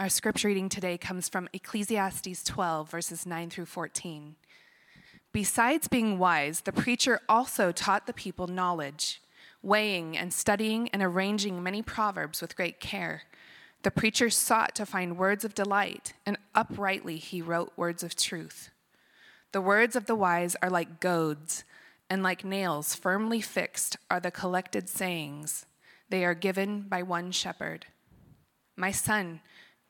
Our scripture reading today comes from Ecclesiastes 12, verses 9 through 14. Besides being wise, the preacher also taught the people knowledge, weighing and studying and arranging many proverbs with great care. The preacher sought to find words of delight, and uprightly he wrote words of truth. The words of the wise are like goads, and like nails firmly fixed are the collected sayings. They are given by one shepherd. My son,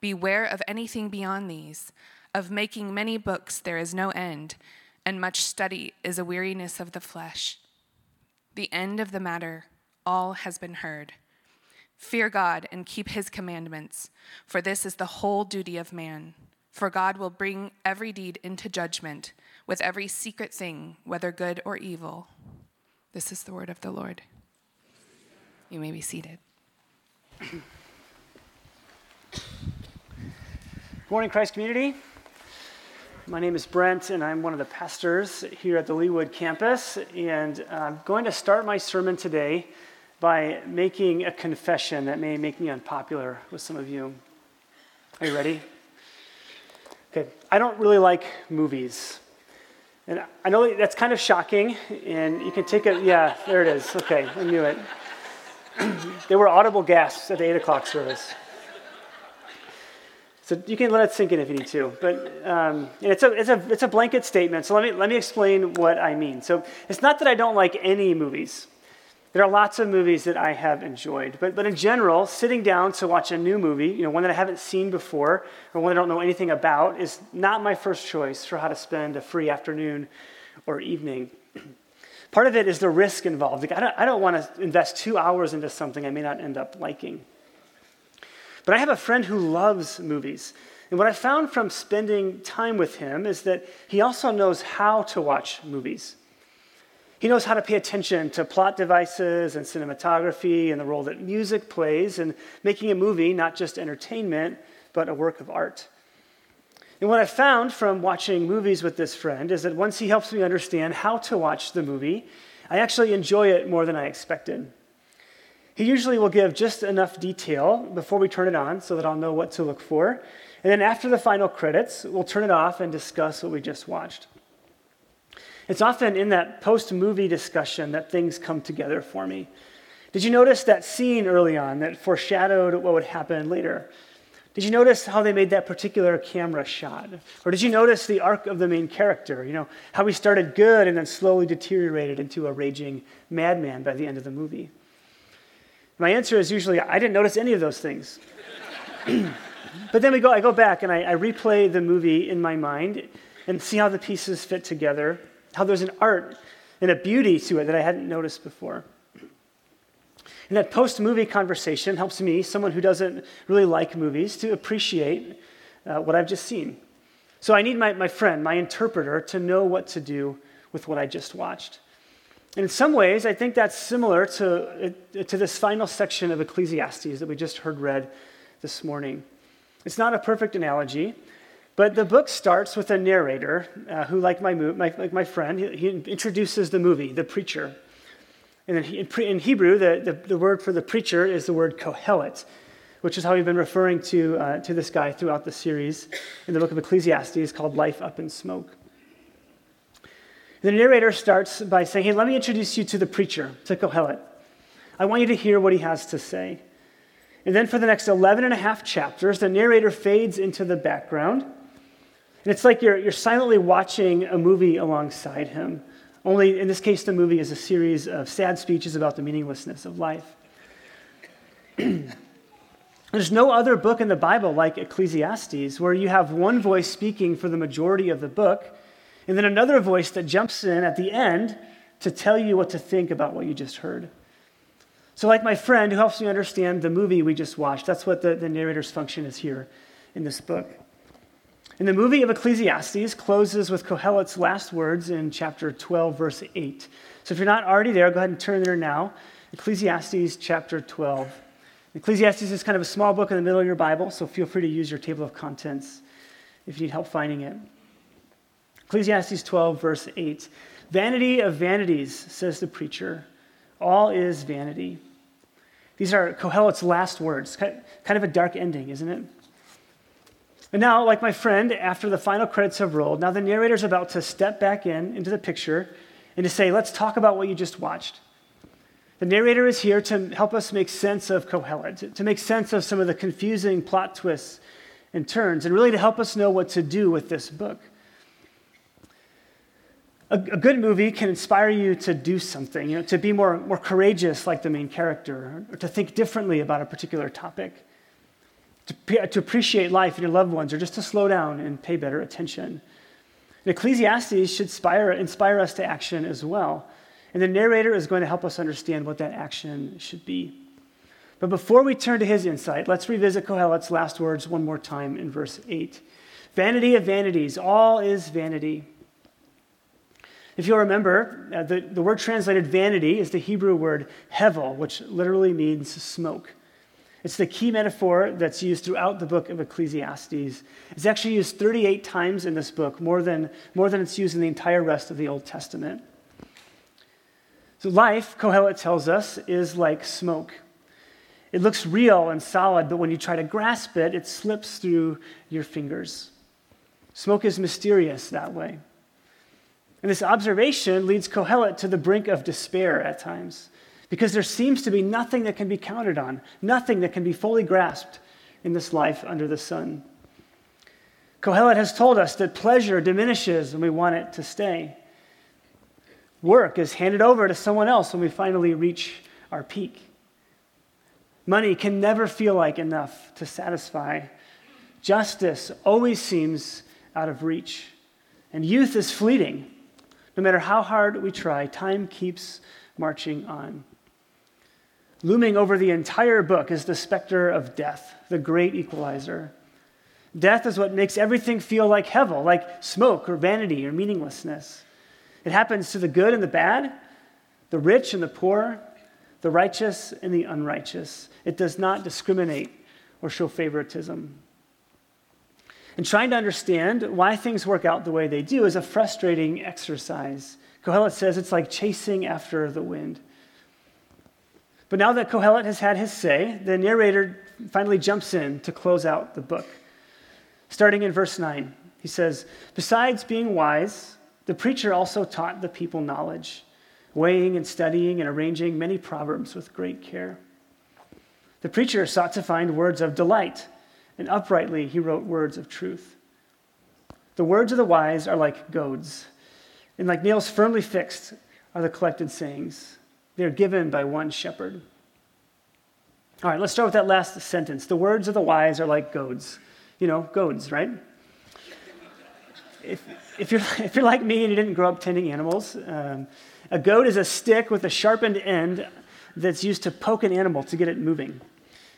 Beware of anything beyond these. Of making many books there is no end, and much study is a weariness of the flesh. The end of the matter, all has been heard. Fear God and keep his commandments, for this is the whole duty of man. For God will bring every deed into judgment with every secret thing, whether good or evil. This is the word of the Lord. You may be seated. Good morning, Christ Community. My name is Brent, and I'm one of the pastors here at the Leawood campus. And I'm going to start my sermon today by making a confession that may make me unpopular with some of you. Are you ready? Okay, I don't really like movies. And I know that's kind of shocking, and you can take it, yeah, there it is. Okay, I knew it. there were audible gasps at the 8 o'clock service. So you can let it sink in if you need to. But um, it's, a, it's, a, it's a blanket statement. So let me, let me explain what I mean. So it's not that I don't like any movies. There are lots of movies that I have enjoyed. But, but in general, sitting down to watch a new movie, you know, one that I haven't seen before or one I don't know anything about, is not my first choice for how to spend a free afternoon or evening. Part of it is the risk involved. Like I, don't, I don't want to invest two hours into something I may not end up liking. But I have a friend who loves movies. And what I found from spending time with him is that he also knows how to watch movies. He knows how to pay attention to plot devices and cinematography and the role that music plays in making a movie not just entertainment, but a work of art. And what I found from watching movies with this friend is that once he helps me understand how to watch the movie, I actually enjoy it more than I expected. He usually will give just enough detail before we turn it on so that I'll know what to look for. And then after the final credits, we'll turn it off and discuss what we just watched. It's often in that post movie discussion that things come together for me. Did you notice that scene early on that foreshadowed what would happen later? Did you notice how they made that particular camera shot? Or did you notice the arc of the main character? You know, how he started good and then slowly deteriorated into a raging madman by the end of the movie? My answer is usually, I didn't notice any of those things. but then we go, I go back and I, I replay the movie in my mind and see how the pieces fit together, how there's an art and a beauty to it that I hadn't noticed before. And that post movie conversation helps me, someone who doesn't really like movies, to appreciate uh, what I've just seen. So I need my, my friend, my interpreter, to know what to do with what I just watched. And in some ways, I think that's similar to, to this final section of Ecclesiastes that we just heard read this morning. It's not a perfect analogy, but the book starts with a narrator uh, who, like my, my, like my friend, he, he, introduces the movie, the preacher. And then he, in Hebrew, the, the, the, word for the preacher is the word kohelet, which is how we've been referring to, uh, to this guy throughout the series in the book of Ecclesiastes called Life Up in Smoke. The narrator starts by saying, Hey, let me introduce you to the preacher, to Kohelet. I want you to hear what he has to say. And then for the next 11 and a half chapters, the narrator fades into the background. And it's like you're, you're silently watching a movie alongside him. Only in this case, the movie is a series of sad speeches about the meaninglessness of life. There's no other book in the Bible like Ecclesiastes where you have one voice speaking for the majority of the book and then another voice that jumps in at the end to tell you what to think about what you just heard. So, like my friend who helps me understand the movie we just watched, that's what the, the narrator's function is here in this book. And the movie of Ecclesiastes closes with Kohelet's last words in chapter 12, verse 8. So if you're not already there, go ahead and turn there now. Ecclesiastes chapter 12. Ecclesiastes is kind of a small book in the middle of your Bible, so feel free to use your table of contents if you need help finding it. Ecclesiastes 12, verse 8. Vanity of vanities, says the preacher. All is vanity. These are Kohelet's last words. Kind of a dark ending, isn't it? And now, like my friend, after the final credits have rolled, now the narrator is about to step back in into the picture and to say, let's talk about what you just watched. The narrator is here to help us make sense of Kohelet, to make sense of some of the confusing plot twists and turns, and really to help us know what to do with this book. A, a good movie can inspire you to do something, you know, to be more, more courageous like the main character, or to think differently about a particular topic to, to appreciate life and your loved ones, or just to slow down and pay better attention. And Ecclesiastes should inspire, inspire us to action as well. And the narrator is going to help us understand what that action should be. But before we turn to his insight, let's revisit Kohelet's last words one more time in verse 8. Vanity of vanities, all is vanity. If you'll remember, uh, the, the word translated vanity is the Hebrew word hevel, which literally means smoke. It's the key metaphor that's used throughout the book of Ecclesiastes. It's actually used 38 times in this book, more than, more than it's used in the entire rest of the Old Testament. So, life, Kohelet tells us, is like smoke. It looks real and solid, but when you try to grasp it, it slips through your fingers. Smoke is mysterious that way. And this observation leads Kohelet to the brink of despair at times because there seems to be nothing that can be counted on, nothing that can be fully grasped in this life under the sun. Kohelet has told us that pleasure diminishes when we want it to stay. Work is handed over to someone else when we finally reach our peak. Money can never feel like enough to satisfy. Justice always seems out of reach. And youth is fleeting. No matter how hard we try, time keeps marching on. Looming over the entire book is the specter of death, the great equalizer. Death is what makes everything feel like hevel, like smoke or vanity or meaninglessness. It happens to the good and the bad, the rich and the poor, the righteous and the unrighteous. It does not discriminate or show favoritism. And trying to understand why things work out the way they do is a frustrating exercise. Kohelet says it's like chasing after the wind. But now that Kohelet has had his say, the narrator finally jumps in to close out the book. Starting in verse 9, he says, Besides being wise, the preacher also taught the people knowledge, weighing and studying and arranging many proverbs with great care. The preacher sought to find words of delight, and uprightly he wrote words of truth. The words of the wise are like goads, and like nails firmly fixed are the collected sayings. They're given by one shepherd. All right, let's start with that last sentence. The words of the wise are like goads. You know, goads, right? If, if, you're, if you're like me and you didn't grow up tending animals, um, a goad is a stick with a sharpened end that's used to poke an animal to get it moving.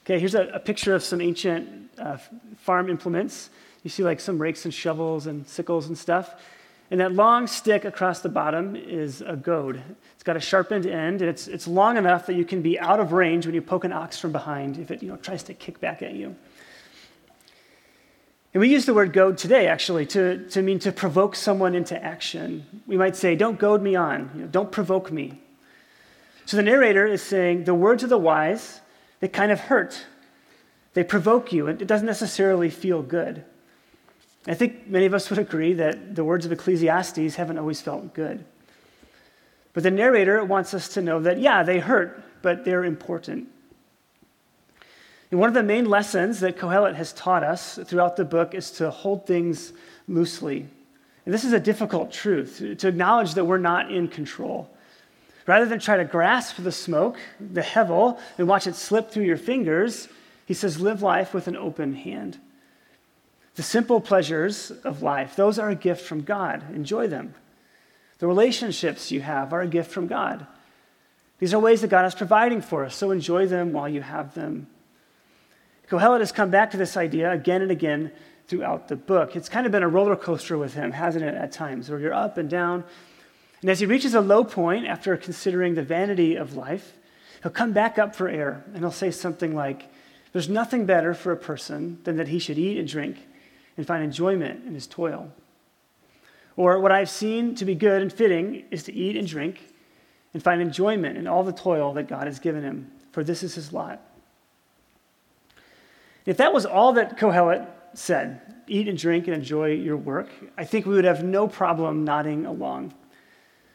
Okay, here's a, a picture of some ancient uh, farm implements. You see, like some rakes and shovels and sickles and stuff. And that long stick across the bottom is a goad. It's got a sharpened end, and it's, it's long enough that you can be out of range when you poke an ox from behind if it you know, tries to kick back at you. And we use the word goad today, actually, to, to mean to provoke someone into action. We might say, don't goad me on, you know, don't provoke me. So the narrator is saying the words of the wise, they kind of hurt. They provoke you, and it doesn't necessarily feel good. I think many of us would agree that the words of Ecclesiastes haven't always felt good. But the narrator wants us to know that, yeah, they hurt, but they're important. And one of the main lessons that Kohelet has taught us throughout the book is to hold things loosely. And this is a difficult truth, to acknowledge that we're not in control. Rather than try to grasp the smoke, the hevel, and watch it slip through your fingers, he says, live life with an open hand. The simple pleasures of life, those are a gift from God. Enjoy them. The relationships you have are a gift from God. These are ways that God is providing for us, so enjoy them while you have them. Kohelet has come back to this idea again and again throughout the book. It's kind of been a roller coaster with him, hasn't it, at times, where you're up and down. And as he reaches a low point after considering the vanity of life, he'll come back up for air and he'll say something like, There's nothing better for a person than that he should eat and drink and find enjoyment in his toil. Or what I've seen to be good and fitting is to eat and drink and find enjoyment in all the toil that God has given him, for this is his lot. If that was all that Kohelet said, eat and drink and enjoy your work, I think we would have no problem nodding along.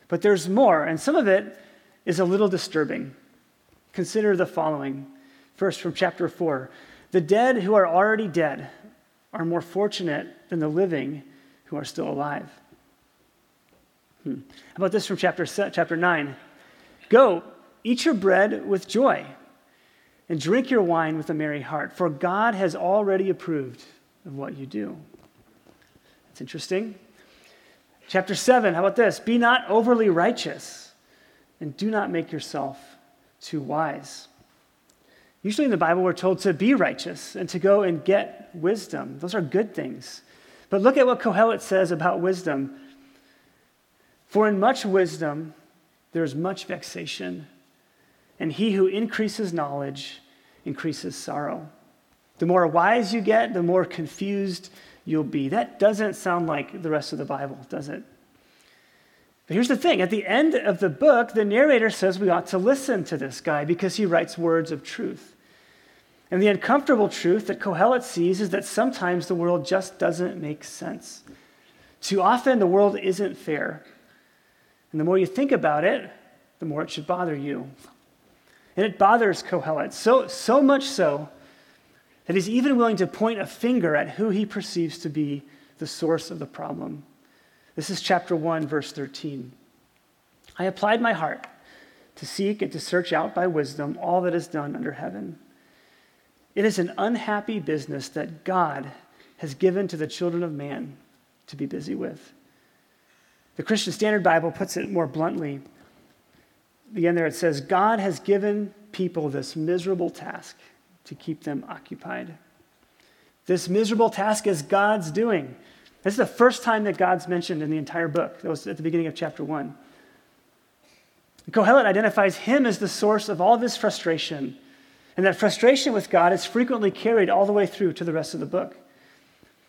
But there's more, and some of it is a little disturbing. Consider the following. First, from chapter 4 The dead who are already dead are more fortunate than the living who are still alive. Hmm. How about this from chapter, chapter 9? Go, eat your bread with joy, and drink your wine with a merry heart, for God has already approved of what you do. It's interesting. Chapter 7, how about this? Be not overly righteous, and do not make yourself too wise. Usually in the Bible, we're told to be righteous and to go and get wisdom. Those are good things. But look at what Kohelet says about wisdom. For in much wisdom, there is much vexation, and he who increases knowledge increases sorrow. The more wise you get, the more confused you'll be. That doesn't sound like the rest of the Bible, does it? But here's the thing at the end of the book, the narrator says we ought to listen to this guy because he writes words of truth. And the uncomfortable truth that Kohelet sees is that sometimes the world just doesn't make sense. Too often, the world isn't fair. And the more you think about it, the more it should bother you. And it bothers Kohelet, so, so much so that he's even willing to point a finger at who he perceives to be the source of the problem. This is chapter 1, verse 13. I applied my heart to seek and to search out by wisdom all that is done under heaven. It is an unhappy business that God has given to the children of man to be busy with. The Christian Standard Bible puts it more bluntly. Again, there it says, God has given people this miserable task to keep them occupied. This miserable task is God's doing. This is the first time that God's mentioned in the entire book. That was at the beginning of chapter 1. Kohelet identifies him as the source of all of his frustration and that frustration with God is frequently carried all the way through to the rest of the book.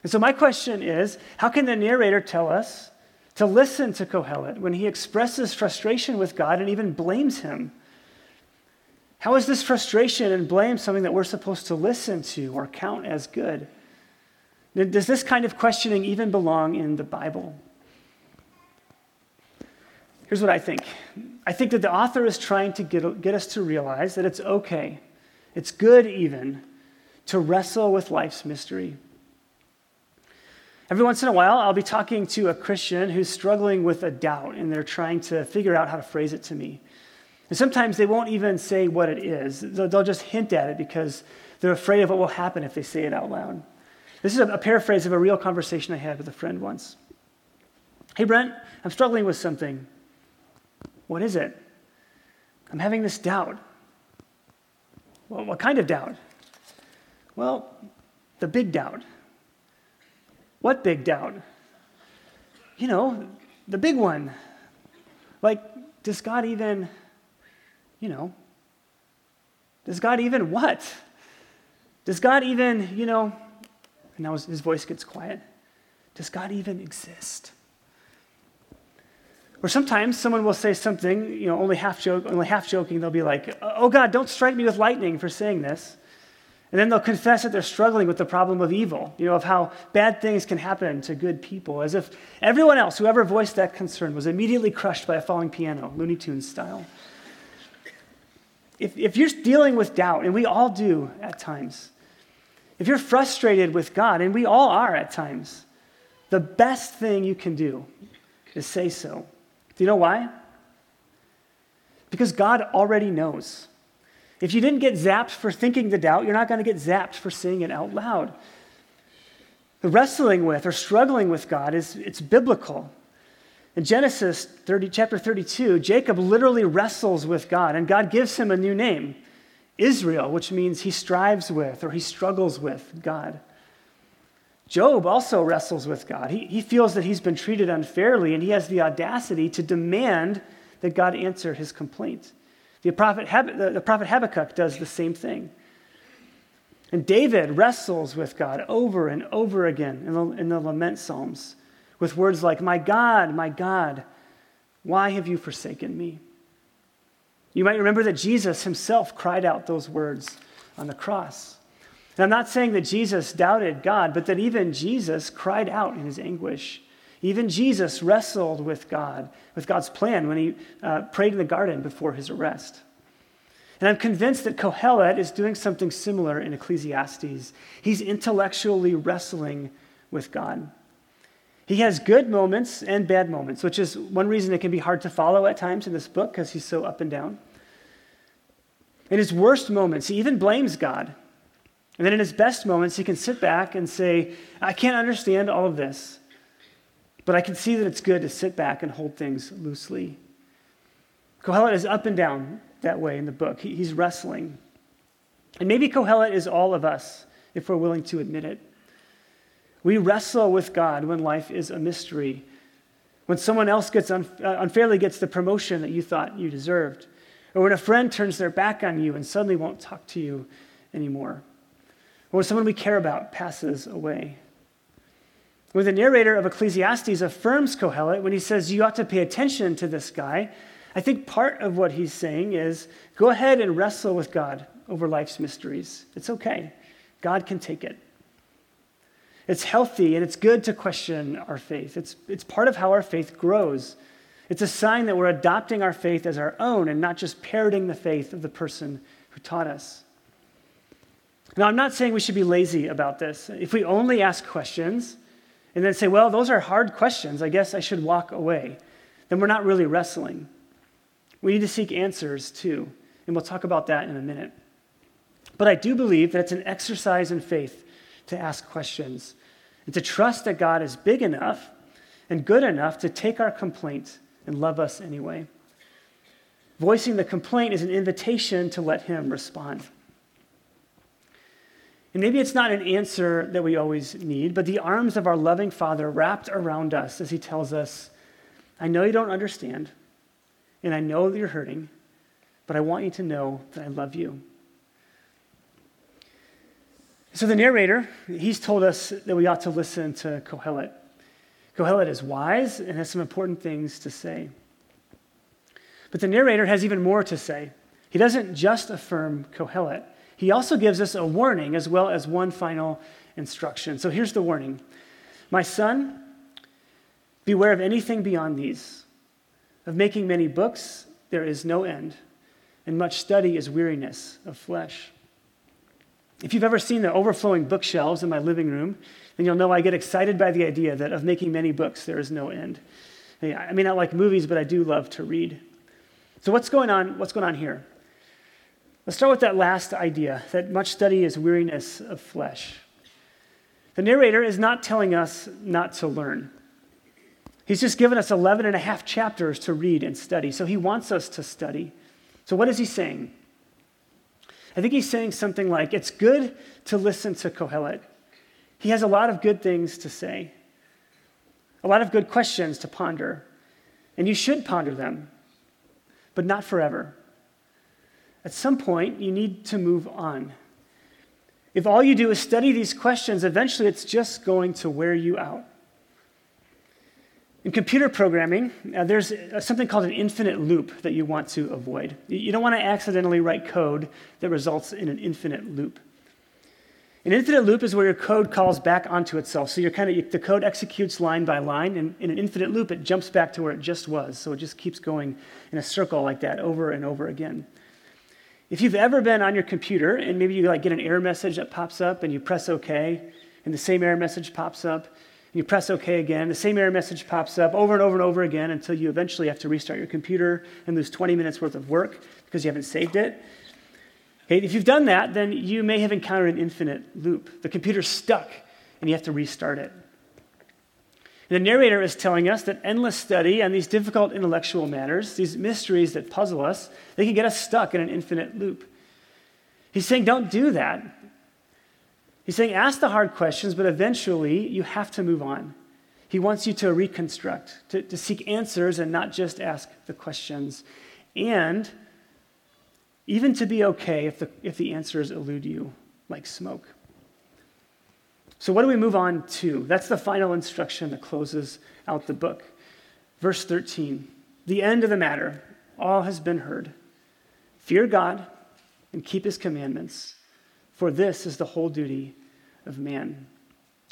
And so, my question is how can the narrator tell us to listen to Kohelet when he expresses frustration with God and even blames him? How is this frustration and blame something that we're supposed to listen to or count as good? Does this kind of questioning even belong in the Bible? Here's what I think I think that the author is trying to get, get us to realize that it's okay it's good, even, to wrestle with life's mystery. Every once in a while, I'll be talking to a Christian who's struggling with a doubt, and they're trying to figure out how to phrase it to me. And sometimes they won't even say what it is, they'll just hint at it because they're afraid of what will happen if they say it out loud. This is a, paraphrase of a real conversation I had with a friend once. Hey, Brent, I'm struggling with something. What is it? I'm having this doubt. Well, what kind of doubt? Well, the big doubt. What big doubt? You know, the big one. Like, does God even, you know, does God even what? Does God even, you know, and now his voice gets quiet. Does God even exist? Or sometimes someone will say something, you know, only half joke, only half joking. They'll be like, oh, "Oh God, don't strike me with lightning for saying this," and then they'll confess that they're struggling with the problem of evil, you know, of how bad things can happen to good people, as if everyone else, whoever voiced that concern, was immediately crushed by a falling piano, Looney Tunes style. If, if you're dealing with doubt, and we all do at times, if you're frustrated with God, and we all are at times, the best thing you can do is say so do you know why? Because God already knows. If you didn't get zapped for thinking the doubt, you're not going to get zapped for saying it out loud. The wrestling with or struggling with God is it's biblical. In Genesis 30, chapter 32, Jacob literally wrestles with God, and God gives him a new name, Israel, which means he strives with or he struggles with God. Job also wrestles with God. He, he feels that he's been treated unfairly, and he has the audacity to demand that God answer his complaint. The prophet, the, the prophet Habakkuk does the same thing. And David wrestles with God over and over again in the, in the lament psalms with words like, My God, my God, why have you forsaken me? You might remember that Jesus himself cried out those words on the cross. And I'm not saying that Jesus doubted God, but that even Jesus cried out in his anguish. Even Jesus wrestled with God, with God's plan when he uh, prayed in the garden before his arrest. And I'm convinced that Kohelet is doing something similar in Ecclesiastes. He's intellectually wrestling with God. He has good moments and bad moments, which is one reason it can be hard to follow at times in this book because he's so up and down. In his worst moments, he even blames God. And then in his best moments, he can sit back and say, I can't understand all of this, but I can see that it's good to sit back and hold things loosely. Kohelet is up and down that way in the book. He, he's wrestling. And maybe Kohelet is all of us, if we're willing to admit it. We wrestle with God when life is a mystery, when someone else gets uh, unfairly gets the promotion that you thought you deserved, or when a friend turns their back on you and suddenly won't talk to you anymore, or when someone we care about passes away. When the narrator of Ecclesiastes affirms Kohelet when he says you ought to pay attention to this guy, I think part of what he's saying is go ahead and wrestle with God over life's mysteries. It's okay, God can take it. It's healthy and it's good to question our faith. It's, it's part of how our faith grows. It's a sign that we're adopting our faith as our own and not just parroting the faith of the person who taught us. Now, I'm not saying we should be lazy about this. If we only ask questions and then say, well, those are hard questions, I guess I should walk away, then we're not really wrestling. We need to seek answers too, and we'll talk about that in a minute. But I do believe that it's an exercise in faith to ask questions and to trust that God is big enough and good enough to take our complaint and love us anyway. Voicing the complaint is an invitation to let Him respond. And maybe it's not an answer that we always need, but the arms of our loving Father wrapped around us as He tells us, I know you don't understand, and I know that you're hurting, but I want you to know that I love you. So the narrator, he's told us that we ought to listen to Kohelet. Kohelet is wise and has some important things to say. But the narrator has even more to say. He doesn't just affirm Kohelet, he also gives us a warning as well as one final instruction. So here's the warning My son, beware of anything beyond these. Of making many books, there is no end, and much study is weariness of flesh. If you've ever seen the overflowing bookshelves in my living room, then you'll know I get excited by the idea that of making many books, there is no end. I mean, I like movies, but I do love to read. So what's going on? What's going on here? Let's start with that last idea that much study is weariness of flesh. The narrator is not telling us not to learn. He's just given us 11 and a half chapters to read and study. So he wants us to study. So what is he saying? I think he's saying something like, It's good to listen to Kohelet. He has a lot of good things to say, a lot of good questions to ponder, and you should ponder them, but not forever. At some point, you need to move on. If all you do is study these questions, eventually it's just going to wear you out. In computer programming, uh, there's uh, something called an infinite loop that you want to avoid. You don't want to accidentally write code that results in an infinite loop. An infinite loop is where your code calls back onto itself. So you're kind of the code executes line by line, and in an infinite loop, it jumps back to where it just was. So it just keeps going in a circle like that over and over again. If you've ever been on your computer and maybe you like get an error message that pops up and you press OK, and the same error message pops up, you press OK again. The same error message pops up over and over and over again until you eventually have to restart your computer and lose 20 minutes worth of work because you haven't saved it. Okay, if you've done that, then you may have encountered an infinite loop. The computer's stuck and you have to restart it. The narrator is telling us that endless study and these difficult intellectual matters, these mysteries that puzzle us, they can get us stuck in an infinite loop. He's saying, don't do that. He's saying, ask the hard questions, but eventually you have to move on. He wants you to reconstruct, to, to seek answers and not just ask the questions. And even to be okay if the, if the answers elude you like smoke. So, what do we move on to? That's the final instruction that closes out the book. Verse 13 The end of the matter, all has been heard. Fear God and keep his commandments for this is the whole duty of man.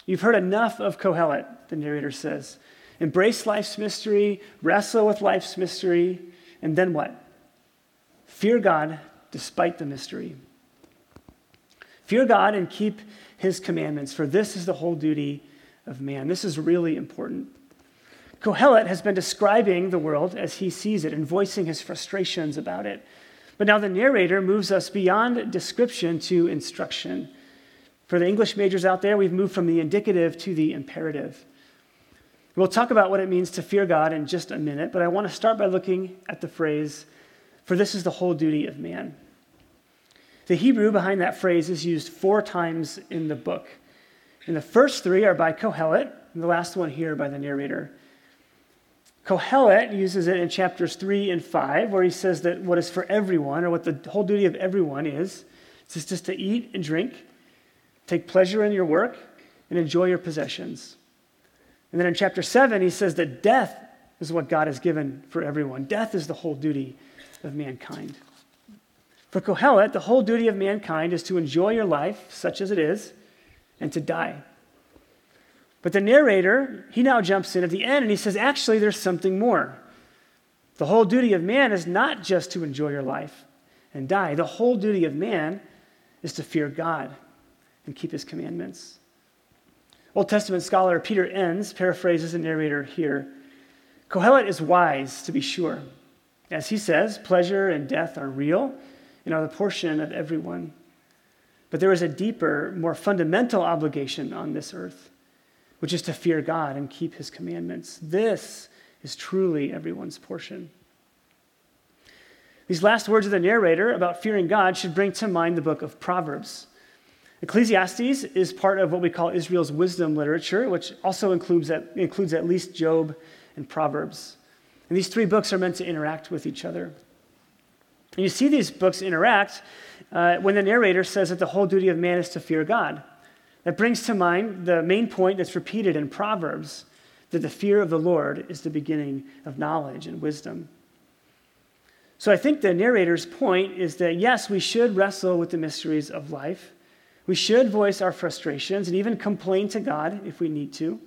You've heard enough of Kohelet, the narrator says. Embrace life's mystery, wrestle with life's mystery, and then what? Fear God despite the mystery. Fear God and keep his commandments, for this is the whole duty of man. This is really important. Kohelet has been describing the world as he sees it and voicing his frustrations about it. But now the narrator moves us beyond description to instruction. For the English majors out there, we've moved from the indicative to the imperative. We'll talk about what it means to fear God in just a minute, but I want to start by looking at the phrase, for this is the whole duty of man. The Hebrew behind that phrase is used four times in the book. And the first three are by Kohelet, and the last one here by the narrator. Kohelet uses it in chapters 3 and 5, where he says that what is for everyone, or what the whole duty of everyone is, is just to eat and drink, take pleasure in your work, and enjoy your possessions. And then in chapter 7, he says that death is what God has given for everyone. Death is the whole duty of mankind. For Kohelet, the whole duty of mankind is to enjoy your life, such as it is, and to die. But the narrator, he now jumps in at the end and he says, actually, there's something more. The whole duty of man is not just to enjoy your life and die. The whole duty of man is to fear God and keep his commandments. Old Testament scholar Peter Enns paraphrases the narrator here. Kohelet is wise, to be sure. As he says, pleasure and death are real and are the portion of everyone. But there is a deeper, more fundamental obligation on this earth, which is to fear God and keep his commandments. This is truly everyone's portion. These last words of the narrator about fearing God should bring to mind the book of Proverbs. Ecclesiastes is part of what we call Israel's wisdom literature, which also includes at, includes at least Job and Proverbs. And these three books are meant to interact with each other. And you see these books interact uh, when the narrator says that the whole duty of man is to fear God. That brings to mind the main point that's repeated in Proverbs that the fear of the Lord is the beginning of knowledge and wisdom. So I think the narrator's point is that yes, we should wrestle with the mysteries of life. We should voice our frustrations and even complain to God if we need to.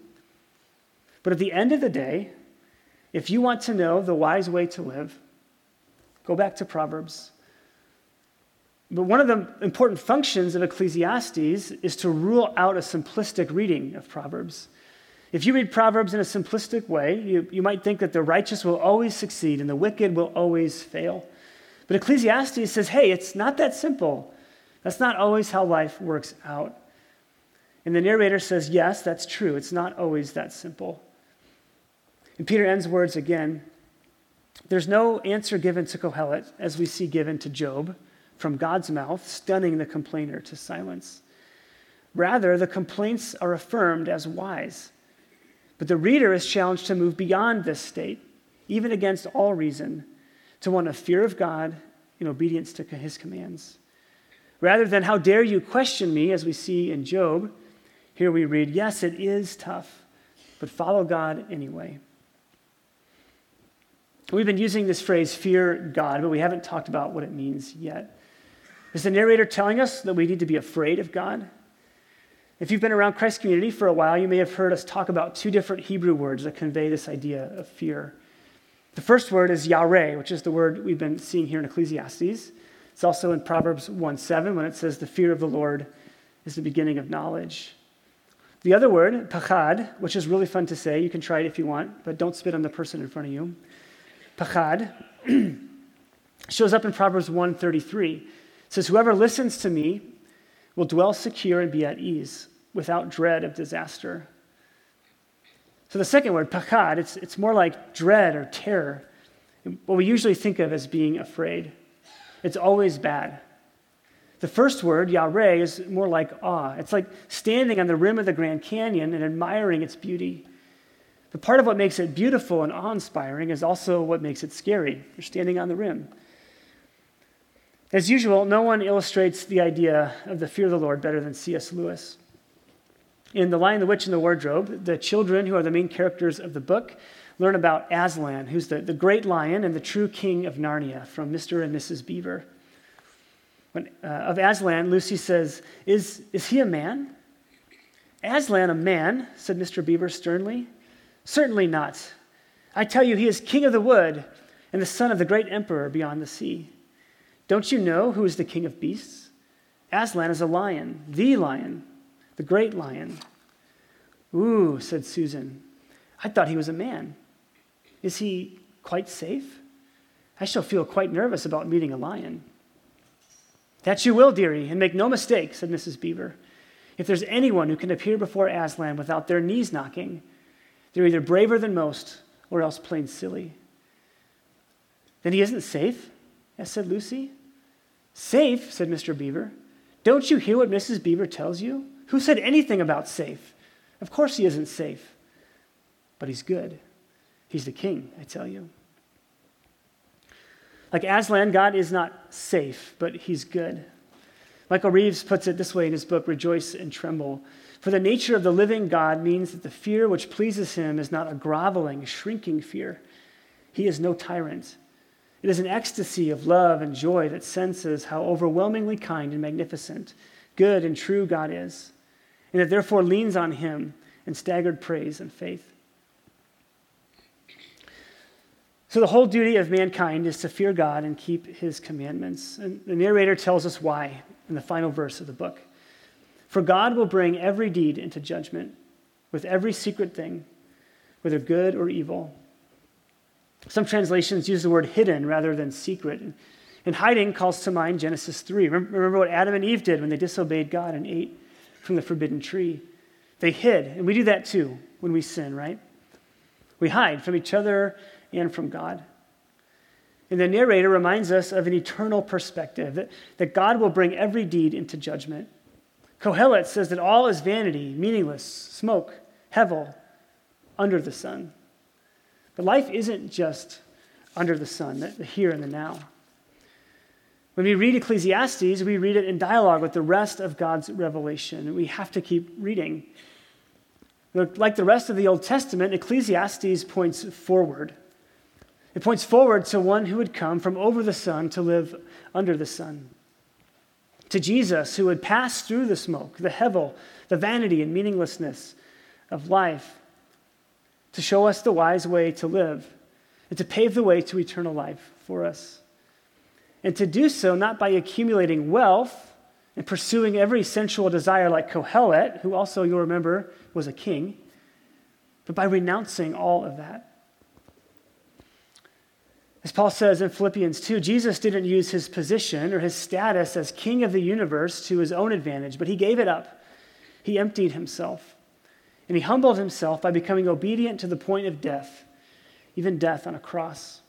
But at the end of the day, if you want to know the wise way to live, Go back to Proverbs. But one of the important functions of Ecclesiastes is to rule out a simplistic reading of Proverbs. If you read Proverbs in a simplistic way, you, you might think that the righteous will always succeed and the wicked will always fail. But Ecclesiastes says, hey, it's not that simple. That's not always how life works out. And the narrator says, yes, that's true. It's not always that simple. In Peter Enns' words again, there's no answer given to Kohelet as we see given to Job from God's mouth, stunning the complainer to silence. Rather, the complaints are affirmed as wise. But the reader is challenged to move beyond this state, even against all reason, to one of fear of God in obedience to his commands. Rather than, how dare you question me, as we see in Job, here we read, yes, it is tough, but follow God anyway. We've been using this phrase, fear God, but we haven't talked about what it means yet. Is the narrator telling us that we need to be afraid of God? If you've been around Christ community for a while, you may have heard us talk about two different Hebrew words that convey this idea of fear. The first word is Yareh, which is the word we've been seeing here in Ecclesiastes. It's also in Proverbs 1 7 when it says, The fear of the Lord is the beginning of knowledge. The other word, pachad, which is really fun to say, you can try it if you want, but don't spit on the person in front of you pachad, shows up in Proverbs 133. It says, Whoever listens to me will dwell secure and be at ease without dread of disaster. So the second word, pachad, it's, it's more like dread or terror, what we usually think of as being afraid. It's always bad. The first word, yareh, is more like awe. It's like standing on the rim of the Grand Canyon and admiring its beauty. But part of what makes it beautiful and awe inspiring is also what makes it scary. You're standing on the rim. As usual, no one illustrates the idea of the fear of the Lord better than C.S. Lewis. In The Lion, the Witch, and the Wardrobe, the children who are the main characters of the book learn about Aslan, who's the, the great lion and the true king of Narnia from Mr. and Mrs. Beaver. When, uh, of Aslan, Lucy says, is, is he a man? Aslan, a man, said Mr. Beaver sternly. Certainly not. I tell you, he is king of the wood and the son of the great emperor beyond the sea. Don't you know who is the king of beasts? Aslan is a lion, the lion, the great lion. Ooh, said Susan. I thought he was a man. Is he quite safe? I shall feel quite nervous about meeting a lion. That you will, dearie, and make no mistake, said Mrs. Beaver. If there's anyone who can appear before Aslan without their knees knocking, they're either braver than most or else plain silly. Then he isn't safe? said Lucy. Safe, said Mr. Beaver. Don't you hear what Mrs. Beaver tells you? Who said anything about safe? Of course he isn't safe. But he's good. He's the king, I tell you. Like Aslan, God is not safe, but he's good. Michael Reeves puts it this way in his book, Rejoice and Tremble. For the nature of the living God means that the fear which pleases him is not a groveling, shrinking fear. He is no tyrant. It is an ecstasy of love and joy that senses how overwhelmingly kind and magnificent, good and true God is, and that therefore leans on him in staggered praise and faith. So, the whole duty of mankind is to fear God and keep his commandments. And the narrator tells us why in the final verse of the book. For God will bring every deed into judgment with every secret thing, whether good or evil. Some translations use the word hidden rather than secret. And hiding calls to mind Genesis 3. Remember what Adam and Eve did when they disobeyed God and ate from the forbidden tree? They hid. And we do that too when we sin, right? We hide from each other and from God. And the narrator reminds us of an eternal perspective that, that God will bring every deed into judgment. Kohelet says that all is vanity, meaningless, smoke, hevel, under the sun. But life isn't just under the sun, the here and the now. When we read Ecclesiastes, we read it in dialogue with the rest of God's revelation. We have to keep reading. Like the rest of the Old Testament, Ecclesiastes points forward. It points forward to one who would come from over the sun to live under the sun. To Jesus, who would pass through the smoke, the hevel, the vanity and meaninglessness of life, to show us the wise way to live and to pave the way to eternal life for us. And to do so not by accumulating wealth and pursuing every sensual desire like Kohelet, who also, you'll remember, was a king, but by renouncing all of that as Paul says in Philippians 2, Jesus didn't use his position or his status as king of the universe to his own advantage, but he gave it up. He emptied himself. And he humbled himself by becoming obedient to the point of death, even death on a cross.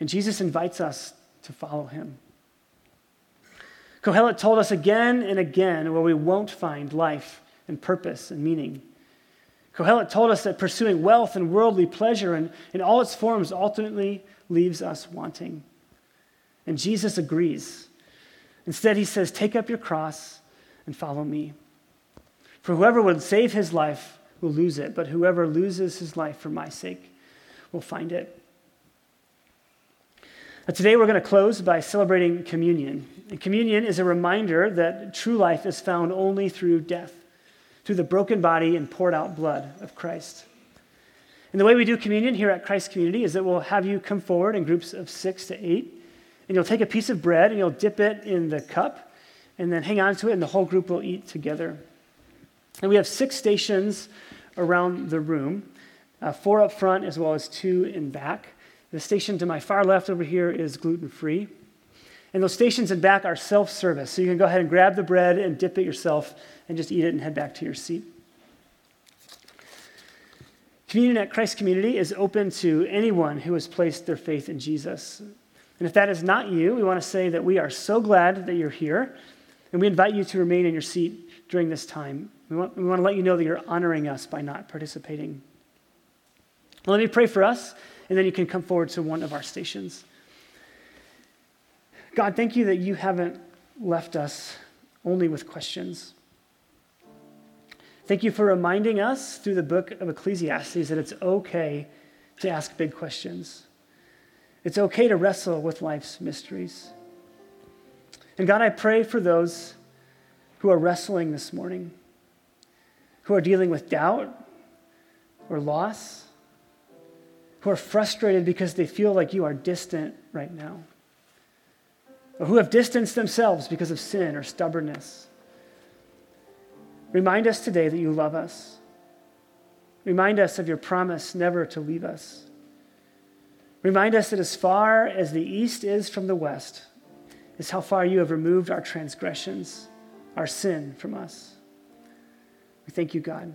And Jesus invites us to follow him. Kohelet told us again and again where we won't find life and purpose and meaning. Kohelet told us that pursuing wealth and worldly pleasure in, in all its forms ultimately leaves us wanting. And Jesus agrees. Instead, he says, Take up your cross and follow me. For whoever would save his life will lose it, but whoever loses his life for my sake will find it. Now, today, we're going to close by celebrating communion. And communion is a reminder that true life is found only through death through the broken body and poured out blood of Christ. And the way we do communion here at Christ Community is that we'll have you come forward in groups of six to eight, and you'll take a piece of bread and you'll dip it in the cup, and then hang on to it, and the whole group will eat together. And we have six stations around the room, uh, four up front as well as two in back. The station to my far left over here is gluten free. And those stations in back are self service. So you can go ahead and grab the bread and dip it yourself and just eat it and head back to your seat. Communion at Christ Community is open to anyone who has placed their faith in Jesus. And if that is not you, we want to say that we are so glad that you're here, and we invite you to remain in your seat during this time. We want, we want to let you know that you're honoring us by not participating. Well, let me pray for us, and then you can come forward to one of our stations. God, thank you that you haven't left us only with questions. Thank you for reminding us through the book of Ecclesiastes that it's okay to ask big questions. It's okay to wrestle with life's mysteries. And God, I pray for those who are wrestling this morning, who are dealing with doubt or loss, who are frustrated because they feel like you are distant right now, or who have distanced themselves because of sin or stubbornness. Remind us today that you love us. Remind us of your promise never to leave us. Remind us that as far as the east is from the west, is how far you have removed our transgressions, our sin from us. We thank you, God.